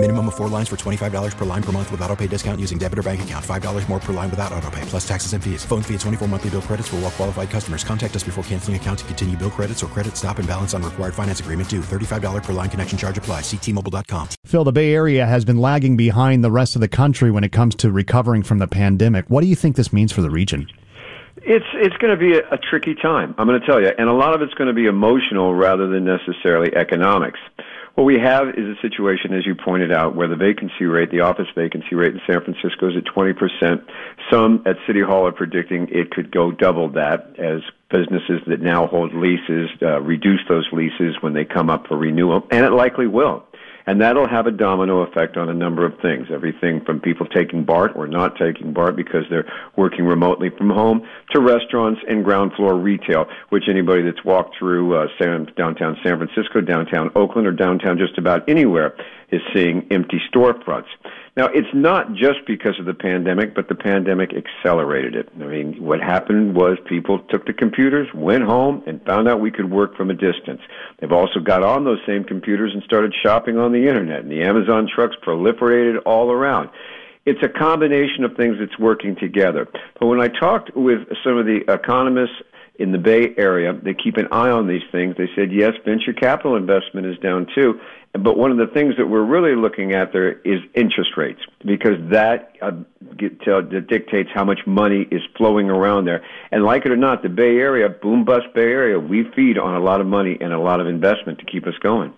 Minimum of four lines for $25 per line per month with auto pay discount using debit or bank account. $5 more per line without auto pay, plus taxes and fees. Phone fee at 24 monthly bill credits for all well qualified customers. Contact us before canceling account to continue bill credits or credit stop and balance on required finance agreement due. $35 per line connection charge apply. Ctmobile.com. Phil, the Bay Area has been lagging behind the rest of the country when it comes to recovering from the pandemic. What do you think this means for the region? It's it's going to be a, a tricky time. I'm going to tell you, and a lot of it's going to be emotional rather than necessarily economics. What we have is a situation, as you pointed out, where the vacancy rate, the office vacancy rate in San Francisco is at 20%. Some at City Hall are predicting it could go double that as businesses that now hold leases uh, reduce those leases when they come up for renewal, and it likely will. And that'll have a domino effect on a number of things. Everything from people taking BART or not taking BART because they're working remotely from home to restaurants and ground floor retail, which anybody that's walked through uh, San, downtown San Francisco, downtown Oakland, or downtown just about anywhere is seeing empty storefronts. Now, it's not just because of the pandemic, but the pandemic accelerated it. I mean, what happened was people took the computers, went home, and found out we could work from a distance. They've also got on those same computers and started shopping on the internet, and the Amazon trucks proliferated all around. It's a combination of things that's working together. But when I talked with some of the economists in the Bay Area, they keep an eye on these things. They said, yes, venture capital investment is down too. But one of the things that we're really looking at there is interest rates, because that, uh, dictates how much money is flowing around there. And like it or not, the Bay Area, boom bust Bay Area, we feed on a lot of money and a lot of investment to keep us going.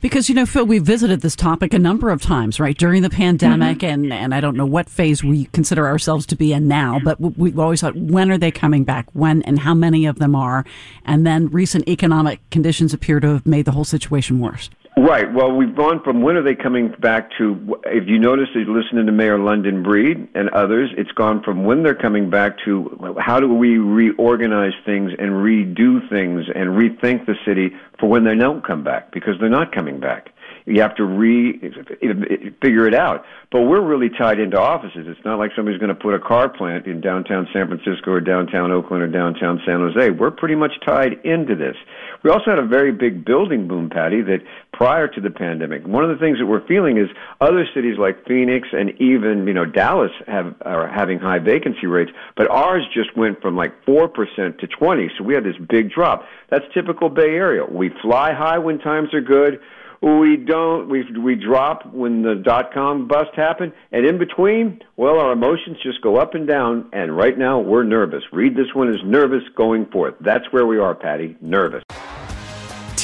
Because, you know, Phil, we visited this topic a number of times, right, during the pandemic, mm-hmm. and, and I don't know what phase we consider ourselves to be in now, but we've always thought, when are they coming back? When and how many of them are? And then recent economic conditions appear to have made the whole situation worse. Right. Well, we've gone from when are they coming back to, if you notice, if you listening to Mayor London Breed and others, it's gone from when they're coming back to how do we reorganize things and redo things and rethink the city for when they don't come back because they're not coming back. You have to re figure it out. But we're really tied into offices. It's not like somebody's going to put a car plant in downtown San Francisco or downtown Oakland or downtown San Jose. We're pretty much tied into this. We also had a very big building boom, Patty, that prior to the pandemic, one of the things that we're feeling is other cities like Phoenix and even, you know, Dallas have, are having high vacancy rates, but ours just went from like 4% to 20. So we had this big drop. That's typical Bay Area. We fly high when times are good we don't we we drop when the dot com bust happened and in between well our emotions just go up and down and right now we're nervous. Read this one is nervous going forth. That's where we are patty nervous